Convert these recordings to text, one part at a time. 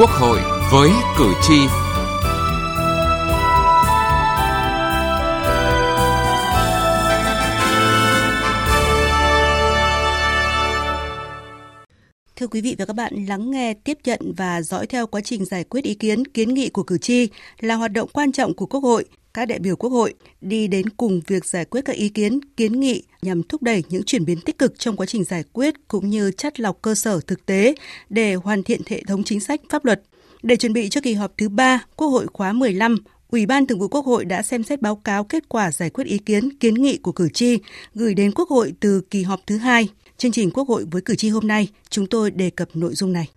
Quốc hội với cử tri. Thưa quý vị và các bạn, lắng nghe, tiếp nhận và dõi theo quá trình giải quyết ý kiến, kiến nghị của cử tri là hoạt động quan trọng của Quốc hội các đại biểu Quốc hội đi đến cùng việc giải quyết các ý kiến, kiến nghị nhằm thúc đẩy những chuyển biến tích cực trong quá trình giải quyết cũng như chắt lọc cơ sở thực tế để hoàn thiện hệ thống chính sách pháp luật. Để chuẩn bị cho kỳ họp thứ ba Quốc hội khóa 15, Ủy ban Thường vụ Quốc hội đã xem xét báo cáo kết quả giải quyết ý kiến, kiến nghị của cử tri gửi đến Quốc hội từ kỳ họp thứ hai. Chương trình Quốc hội với cử tri hôm nay, chúng tôi đề cập nội dung này.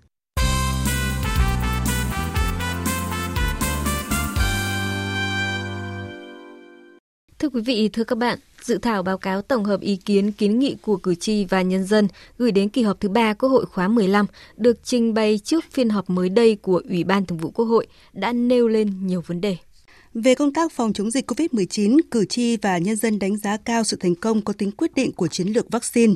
Thưa quý vị, thưa các bạn, dự thảo báo cáo tổng hợp ý kiến kiến nghị của cử tri và nhân dân gửi đến kỳ họp thứ ba Quốc hội khóa 15 được trình bày trước phiên họp mới đây của Ủy ban Thường vụ Quốc hội đã nêu lên nhiều vấn đề. Về công tác phòng chống dịch COVID-19, cử tri và nhân dân đánh giá cao sự thành công có tính quyết định của chiến lược vaccine.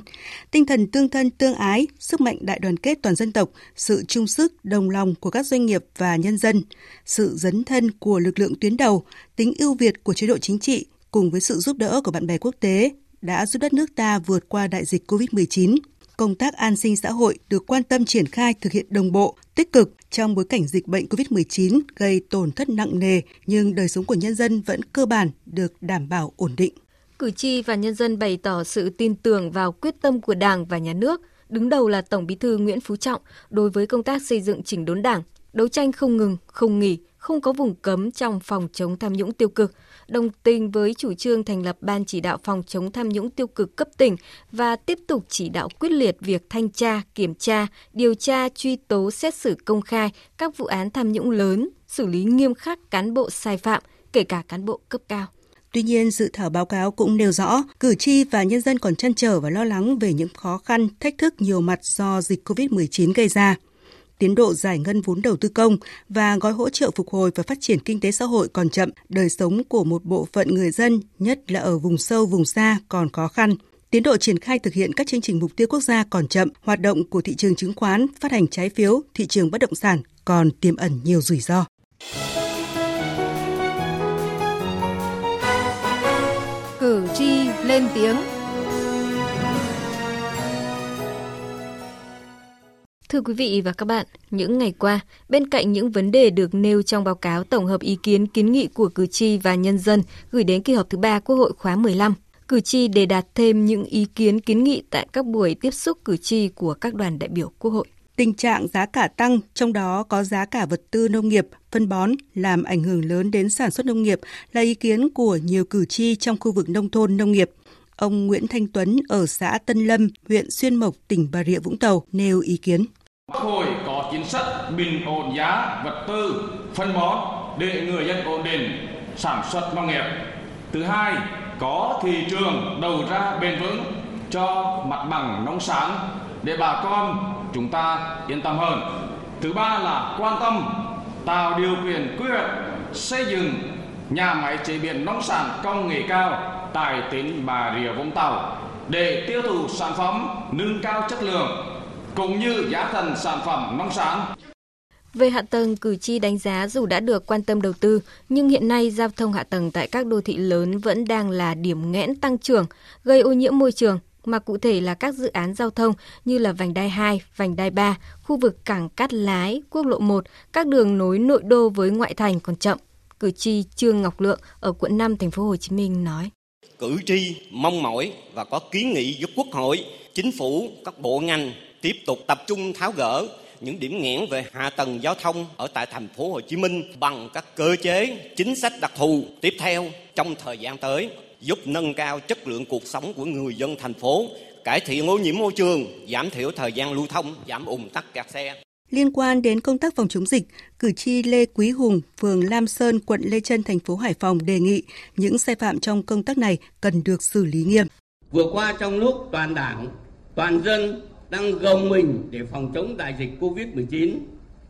Tinh thần tương thân tương ái, sức mạnh đại đoàn kết toàn dân tộc, sự chung sức, đồng lòng của các doanh nghiệp và nhân dân, sự dấn thân của lực lượng tuyến đầu, tính ưu việt của chế độ chính trị, cùng với sự giúp đỡ của bạn bè quốc tế đã giúp đất nước ta vượt qua đại dịch COVID-19. Công tác an sinh xã hội được quan tâm triển khai thực hiện đồng bộ, tích cực trong bối cảnh dịch bệnh COVID-19 gây tổn thất nặng nề nhưng đời sống của nhân dân vẫn cơ bản được đảm bảo ổn định. Cử tri và nhân dân bày tỏ sự tin tưởng vào quyết tâm của Đảng và Nhà nước, đứng đầu là Tổng Bí thư Nguyễn Phú Trọng đối với công tác xây dựng chỉnh đốn Đảng, đấu tranh không ngừng, không nghỉ, không có vùng cấm trong phòng chống tham nhũng tiêu cực, đồng tình với chủ trương thành lập Ban chỉ đạo phòng chống tham nhũng tiêu cực cấp tỉnh và tiếp tục chỉ đạo quyết liệt việc thanh tra, kiểm tra, điều tra, truy tố, xét xử công khai các vụ án tham nhũng lớn, xử lý nghiêm khắc cán bộ sai phạm, kể cả cán bộ cấp cao. Tuy nhiên, dự thảo báo cáo cũng nêu rõ, cử tri và nhân dân còn chăn trở và lo lắng về những khó khăn, thách thức nhiều mặt do dịch COVID-19 gây ra tiến độ giải ngân vốn đầu tư công và gói hỗ trợ phục hồi và phát triển kinh tế xã hội còn chậm, đời sống của một bộ phận người dân, nhất là ở vùng sâu, vùng xa còn khó khăn. Tiến độ triển khai thực hiện các chương trình mục tiêu quốc gia còn chậm, hoạt động của thị trường chứng khoán, phát hành trái phiếu, thị trường bất động sản còn tiềm ẩn nhiều rủi ro. Cử tri lên tiếng Thưa quý vị và các bạn, những ngày qua, bên cạnh những vấn đề được nêu trong báo cáo tổng hợp ý kiến kiến nghị của cử tri và nhân dân gửi đến kỳ họp thứ ba Quốc hội khóa 15, cử tri đề đạt thêm những ý kiến kiến nghị tại các buổi tiếp xúc cử tri của các đoàn đại biểu Quốc hội. Tình trạng giá cả tăng, trong đó có giá cả vật tư nông nghiệp, phân bón làm ảnh hưởng lớn đến sản xuất nông nghiệp là ý kiến của nhiều cử tri trong khu vực nông thôn nông nghiệp. Ông Nguyễn Thanh Tuấn ở xã Tân Lâm, huyện Xuyên Mộc, tỉnh Bà Rịa Vũng Tàu nêu ý kiến. Quốc hội có chính sách bình ổn giá vật tư, phân bón để người dân ổn định sản xuất nông nghiệp. Thứ hai, có thị trường đầu ra bền vững cho mặt bằng nông sản để bà con chúng ta yên tâm hơn. Thứ ba là quan tâm tạo điều kiện quy hoạch xây dựng nhà máy chế biến nông sản công nghệ cao tại tỉnh Bà Rịa Vũng Tàu để tiêu thụ sản phẩm nâng cao chất lượng cũng như giá thành sản phẩm nông sản. Về hạ tầng, cử tri đánh giá dù đã được quan tâm đầu tư, nhưng hiện nay giao thông hạ tầng tại các đô thị lớn vẫn đang là điểm nghẽn tăng trưởng, gây ô nhiễm môi trường, mà cụ thể là các dự án giao thông như là vành đai 2, vành đai 3, khu vực cảng Cát Lái, quốc lộ 1, các đường nối nội đô với ngoại thành còn chậm. Cử tri Trương Ngọc Lượng ở quận 5 thành phố Hồ Chí Minh nói: Cử tri mong mỏi và có kiến nghị giúp Quốc hội, chính phủ, các bộ ngành tiếp tục tập trung tháo gỡ những điểm nghẽn về hạ tầng giao thông ở tại thành phố Hồ Chí Minh bằng các cơ chế, chính sách đặc thù tiếp theo trong thời gian tới giúp nâng cao chất lượng cuộc sống của người dân thành phố, cải thiện ô nhiễm môi trường, giảm thiểu thời gian lưu thông, giảm ùn tắc kẹt xe. Liên quan đến công tác phòng chống dịch, cử tri Lê Quý Hùng, phường Lam Sơn, quận Lê Trân, thành phố Hải Phòng đề nghị những sai phạm trong công tác này cần được xử lý nghiêm. Vừa qua trong lúc toàn đảng, toàn dân đang gồng mình để phòng chống đại dịch Covid-19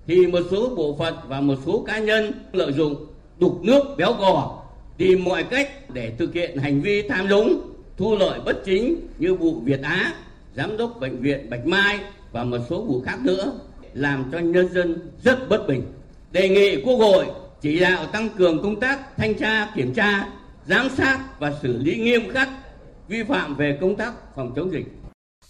thì một số bộ phận và một số cá nhân lợi dụng đục nước béo gò tìm mọi cách để thực hiện hành vi tham nhũng, thu lợi bất chính như vụ Việt Á, giám đốc bệnh viện Bạch Mai và một số vụ khác nữa làm cho nhân dân rất bất bình. Đề nghị Quốc hội chỉ đạo tăng cường công tác thanh tra, kiểm tra, giám sát và xử lý nghiêm khắc vi phạm về công tác phòng chống dịch.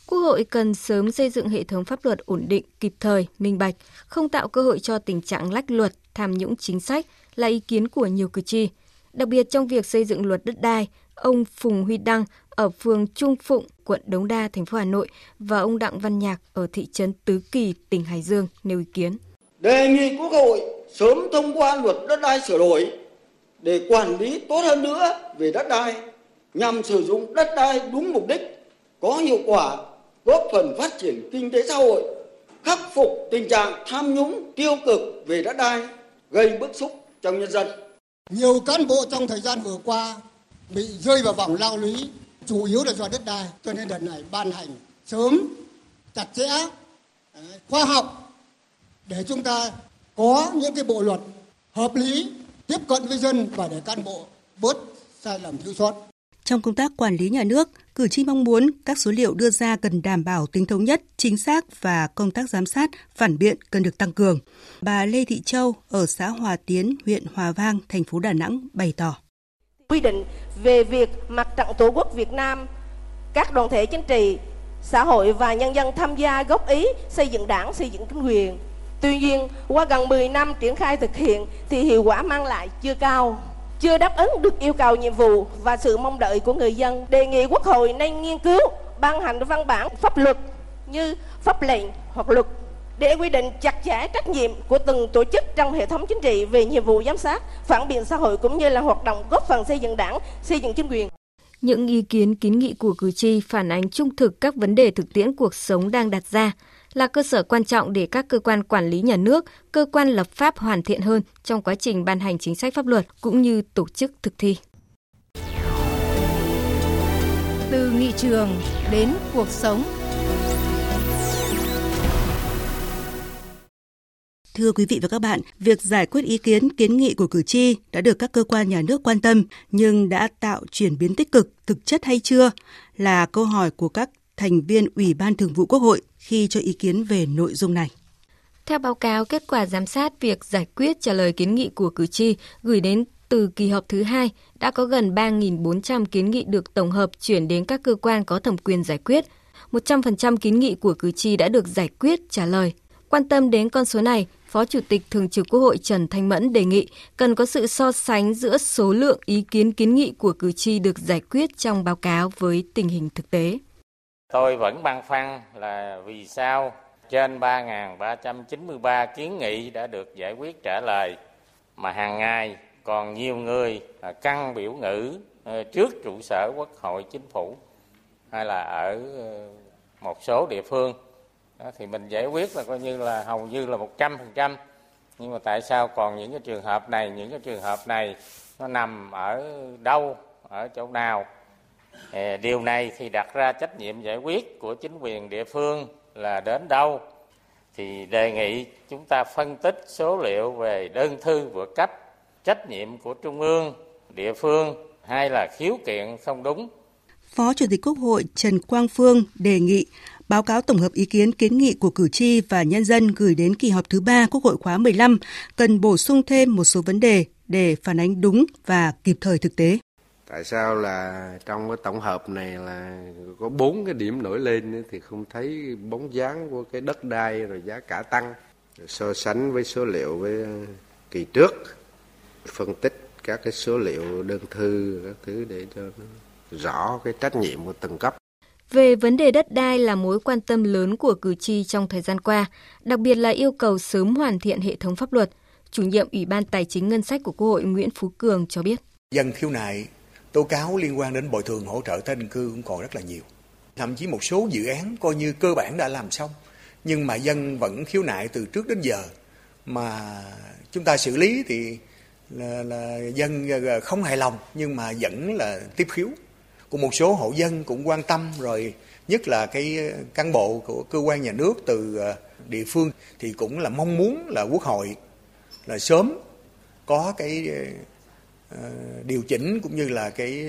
Quốc hội cần sớm xây dựng hệ thống pháp luật ổn định, kịp thời, minh bạch, không tạo cơ hội cho tình trạng lách luật, tham nhũng chính sách là ý kiến của nhiều cử tri. Đặc biệt trong việc xây dựng luật đất đai, ông Phùng Huy Đăng ở phường Trung Phụng, quận Đống Đa, thành phố Hà Nội và ông Đặng Văn Nhạc ở thị trấn Tứ Kỳ, tỉnh Hải Dương nêu ý kiến. Đề nghị Quốc hội sớm thông qua luật đất đai sửa đổi để quản lý tốt hơn nữa về đất đai nhằm sử dụng đất đai đúng mục đích, có hiệu quả, góp phần phát triển kinh tế xã hội, khắc phục tình trạng tham nhũng tiêu cực về đất đai gây bức xúc trong nhân dân. Nhiều cán bộ trong thời gian vừa qua bị rơi vào vòng lao lý, chủ yếu là do đất đai, cho nên đợt này ban hành sớm, chặt chẽ, ờ, khoa học để chúng ta có những cái bộ luật hợp lý tiếp cận với dân và để cán bộ bớt sai lầm thiếu sót. Trong công tác quản lý nhà nước, cử tri mong muốn các số liệu đưa ra cần đảm bảo tính thống nhất, chính xác và công tác giám sát, phản biện cần được tăng cường. Bà Lê Thị Châu ở xã Hòa Tiến, huyện Hòa Vang, thành phố Đà Nẵng bày tỏ. Quy định về việc mặt trận Tổ quốc Việt Nam, các đoàn thể chính trị, xã hội và nhân dân tham gia góp ý xây dựng đảng, xây dựng chính quyền. Tuy nhiên, qua gần 10 năm triển khai thực hiện thì hiệu quả mang lại chưa cao chưa đáp ứng được yêu cầu nhiệm vụ và sự mong đợi của người dân. Đề nghị Quốc hội nên nghiên cứu ban hành văn bản pháp luật như pháp lệnh hoặc luật để quy định chặt chẽ trách nhiệm của từng tổ chức trong hệ thống chính trị về nhiệm vụ giám sát, phản biện xã hội cũng như là hoạt động góp phần xây dựng đảng, xây dựng chính quyền. Những ý kiến kiến nghị của cử tri phản ánh trung thực các vấn đề thực tiễn cuộc sống đang đặt ra, là cơ sở quan trọng để các cơ quan quản lý nhà nước, cơ quan lập pháp hoàn thiện hơn trong quá trình ban hành chính sách pháp luật cũng như tổ chức thực thi. Từ nghị trường đến cuộc sống. Thưa quý vị và các bạn, việc giải quyết ý kiến kiến nghị của cử tri đã được các cơ quan nhà nước quan tâm nhưng đã tạo chuyển biến tích cực thực chất hay chưa là câu hỏi của các thành viên Ủy ban Thường vụ Quốc hội khi cho ý kiến về nội dung này. Theo báo cáo kết quả giám sát việc giải quyết trả lời kiến nghị của cử tri gửi đến từ kỳ họp thứ hai đã có gần 3.400 kiến nghị được tổng hợp chuyển đến các cơ quan có thẩm quyền giải quyết. 100% kiến nghị của cử tri đã được giải quyết trả lời. Quan tâm đến con số này, Phó Chủ tịch Thường trực Quốc hội Trần Thanh Mẫn đề nghị cần có sự so sánh giữa số lượng ý kiến kiến nghị của cử tri được giải quyết trong báo cáo với tình hình thực tế. Tôi vẫn băn khoăn là vì sao trên 3.393 kiến nghị đã được giải quyết trả lời, mà hàng ngày còn nhiều người à, căng biểu ngữ à, trước trụ sở quốc hội chính phủ hay là ở à, một số địa phương thì mình giải quyết là coi như là hầu như là 100% nhưng mà tại sao còn những cái trường hợp này, những cái trường hợp này nó nằm ở đâu, ở chỗ nào? Điều này thì đặt ra trách nhiệm giải quyết của chính quyền địa phương là đến đâu? Thì đề nghị chúng ta phân tích số liệu về đơn thư vượt cấp trách nhiệm của trung ương, địa phương hay là khiếu kiện không đúng. Phó Chủ tịch Quốc hội Trần Quang Phương đề nghị báo cáo tổng hợp ý kiến kiến nghị của cử tri và nhân dân gửi đến kỳ họp thứ ba Quốc hội khóa 15 cần bổ sung thêm một số vấn đề để phản ánh đúng và kịp thời thực tế. Tại sao là trong cái tổng hợp này là có bốn cái điểm nổi lên thì không thấy bóng dáng của cái đất đai rồi giá cả tăng so sánh với số liệu với ờ, kỳ trước, phân tích các cái số liệu đơn thư các thứ để cho nó rõ cái trách nhiệm của từng cấp về vấn đề đất đai là mối quan tâm lớn của cử tri trong thời gian qua, đặc biệt là yêu cầu sớm hoàn thiện hệ thống pháp luật. Chủ nhiệm Ủy ban Tài chính Ngân sách của Quốc hội Nguyễn Phú Cường cho biết. Dân khiếu nại tố cáo liên quan đến bồi thường hỗ trợ tái định cư cũng còn rất là nhiều. Thậm chí một số dự án coi như cơ bản đã làm xong, nhưng mà dân vẫn khiếu nại từ trước đến giờ mà chúng ta xử lý thì là, là dân ờ, không hài lòng nhưng mà vẫn là tiếp khiếu. Của một số hộ dân cũng quan tâm rồi nhất là cái ờ, cán bộ của cơ quan nhà nước từ ờ, địa phương thì cũng là mong muốn là quốc hội là sớm có cái ờ, điều chỉnh cũng như là cái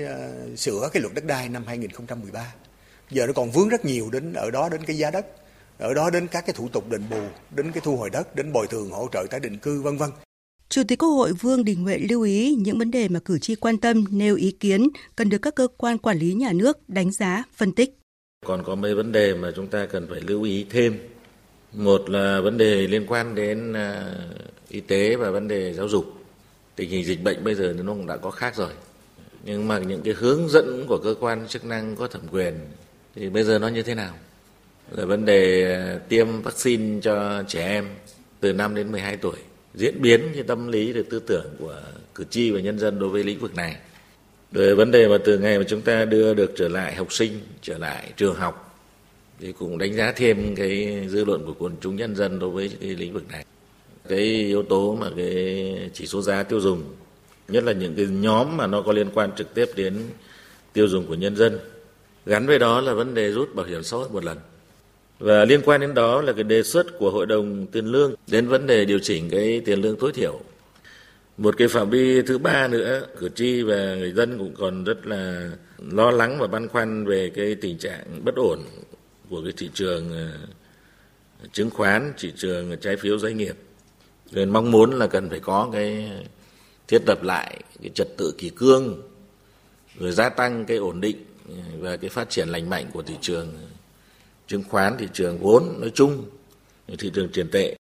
sửa cái luật đất đai năm 2013. Giờ nó còn vướng rất nhiều đến ở đó đến cái giá đất ở đó đến các cái thủ tục đền bù, đến cái thu hồi đất, đến bồi thường hỗ trợ tái định cư vân vân. Chủ tịch Quốc hội Vương Đình Huệ lưu ý những vấn đề mà cử tri quan tâm nêu ý kiến cần được các cơ quan quản lý nhà nước đánh giá, phân tích. Còn có mấy vấn đề mà chúng ta cần phải lưu ý thêm. Một là vấn đề liên quan đến à, y tế và vấn đề giáo dục. Tình hình dịch bệnh bây giờ nó cũng đã có khác rồi. Nhưng mà những cái hướng dẫn của cơ quan chức năng có thẩm quyền thì bây giờ nó như thế nào? Là vấn đề à, tiêm vaccine cho trẻ em từ 5 đến 12 tuổi diễn biến cái tâm lý và tư tưởng của cử tri và nhân dân đối với lĩnh vực này. Rồi vấn đề mà từ ngày mà chúng ta đưa được trở lại học sinh, trở lại trường học thì cũng đánh giá thêm cái dư luận của quần chúng nhân dân đối với cái lĩnh vực này. Cái yếu tố mà cái chỉ số giá tiêu dùng, nhất là những cái nhóm mà nó có liên quan trực tiếp đến tiêu dùng của nhân dân. Gắn với đó là vấn đề rút bảo hiểm xã hội một lần. Và liên quan đến đó là cái đề xuất của Hội đồng Tiền lương đến vấn đề điều chỉnh cái tiền lương tối thiểu. Một cái phạm vi thứ ba nữa, cử tri và người dân cũng còn rất là lo lắng và băn khoăn về cái tình trạng bất ổn của cái thị trường ờ, chứng khoán, thị trường trái phiếu doanh nghiệp. Nên mong muốn là cần phải có cái thiết lập lại cái trật tự kỷ cương rồi gia tăng cái ổn định ờ, và cái phát triển lành mạnh của thị trường chứng khoán, thị trường vốn nói chung, thị trường tiền tệ.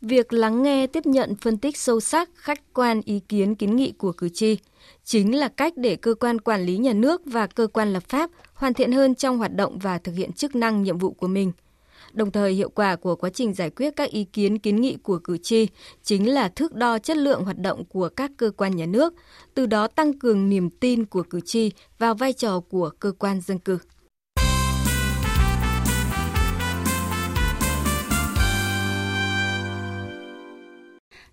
Việc lắng nghe, tiếp nhận, phân tích sâu sắc, khách quan ý kiến kiến nghị của cử tri chính là cách để cơ quan quản lý nhà nước và cơ quan lập pháp hoàn thiện hơn trong hoạt động và thực hiện chức năng nhiệm vụ của mình. Đồng thời, hiệu quả của quá trình giải quyết các ý kiến kiến nghị của cử tri chính là thước đo chất lượng hoạt động của các cơ quan nhà nước, từ đó tăng cường niềm tin của cử tri vào vai trò của cơ quan dân cử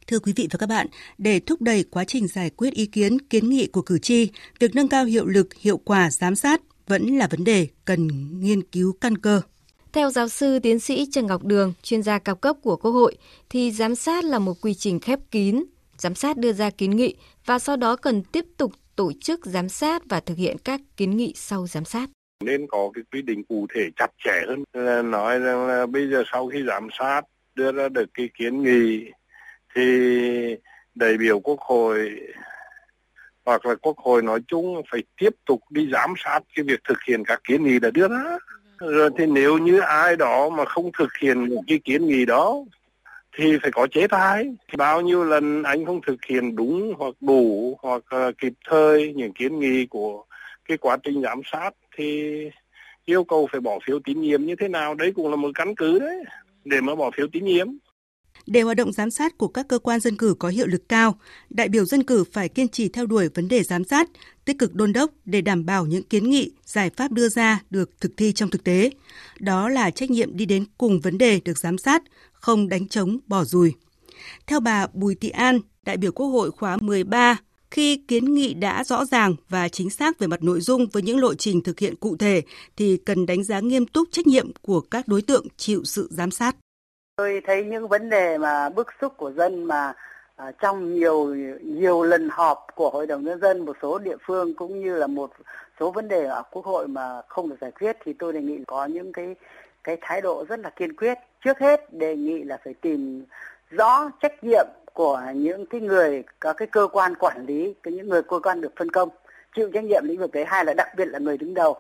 Thưa quý vị và các bạn, để thúc đẩy quá trình giải quyết ý kiến, kiến nghị của cử tri, việc nâng cao hiệu lực, hiệu quả giám sát vẫn là vấn đề cần nghiên cứu căn cơ. Theo giáo sư tiến sĩ Trần Ngọc Đường, chuyên gia cao cấp của Quốc hội, thì giám sát là một quy trình khép kín. Giám sát đưa ra kiến nghị và sau đó cần tiếp tục tổ chức giám sát và thực hiện các kiến nghị sau giám sát nên có cái quy định cụ thể chặt chẽ hơn là nói rằng là bây giờ sau khi giám sát đưa ra được cái kiến nghị thì đại biểu quốc hội hoặc là quốc hội nói chung phải tiếp tục đi giám sát cái việc thực hiện các kiến nghị đã đưa ra. Rồi thì nếu như ai đó mà không thực hiện một cái kiến nghị đó thì phải có chế tài. Bao nhiêu lần anh không thực hiện đúng hoặc đủ hoặc uh, kịp thời những kiến nghị của cái quá trình giám sát thì yêu cầu phải bỏ phiếu tín nhiệm như thế nào đấy cũng là một căn cứ đấy để mà bỏ phiếu tín nhiệm để hoạt động giám sát của các cơ quan dân cử có hiệu lực cao, đại biểu dân cử phải kiên trì theo đuổi vấn đề giám sát, tích cực đôn đốc để đảm bảo những kiến nghị, giải pháp đưa ra được thực thi trong thực tế. Đó là trách nhiệm đi đến cùng vấn đề được giám sát, không đánh trống bỏ rùi. Theo bà Bùi Thị An, đại biểu Quốc hội khóa 13, khi kiến nghị đã rõ ràng và chính xác về mặt nội dung với những lộ trình thực hiện cụ thể thì cần đánh giá nghiêm túc trách nhiệm của các đối tượng chịu sự giám sát. Tôi thấy những vấn đề mà bức xúc của dân mà à, trong nhiều nhiều lần họp của Hội đồng Nhân dân một số địa phương cũng như là một số vấn đề ở Quốc hội mà không được giải quyết thì tôi đề nghị có những cái cái thái độ rất là kiên quyết. Trước hết đề nghị là phải tìm rõ trách nhiệm của những cái người có cái cơ quan quản lý, cái những người cơ quan được phân công chịu trách nhiệm lĩnh vực đấy hai là đặc biệt là người đứng đầu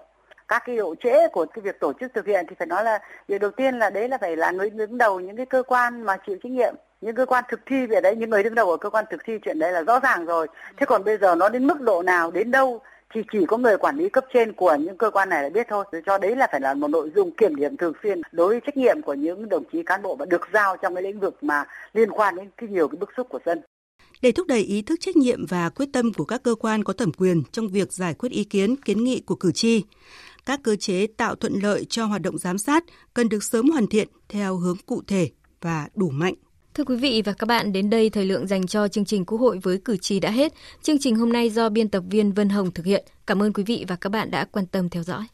các cái độ trễ của cái việc tổ chức thực hiện thì phải nói là việc đầu tiên là đấy là phải là người đứng đầu những cái cơ quan mà chịu trách nhiệm những cơ quan thực thi về đấy những người đứng đầu ở cơ quan thực thi chuyện đấy là rõ ràng rồi thế còn bây giờ nó đến mức độ nào đến đâu thì chỉ có người quản lý cấp trên của những cơ quan này là biết thôi. Cho đấy là phải là một nội dung kiểm điểm thường xuyên đối với trách nhiệm của những đồng chí cán bộ mà được giao trong cái lĩnh vực mà liên quan đến cái nhiều cái bức xúc của dân. Để thúc đẩy ý thức trách nhiệm và quyết tâm của các cơ quan có thẩm quyền trong việc giải quyết ý kiến, kiến nghị của cử tri, các cơ chế tạo thuận lợi cho hoạt động giám sát cần được sớm hoàn thiện theo hướng cụ thể và đủ mạnh. Thưa quý vị và các bạn, đến đây thời lượng dành cho chương trình Quốc hội với cử tri đã hết. Chương trình hôm nay do biên tập viên Vân Hồng thực hiện. Cảm ơn quý vị và các bạn đã quan tâm theo dõi.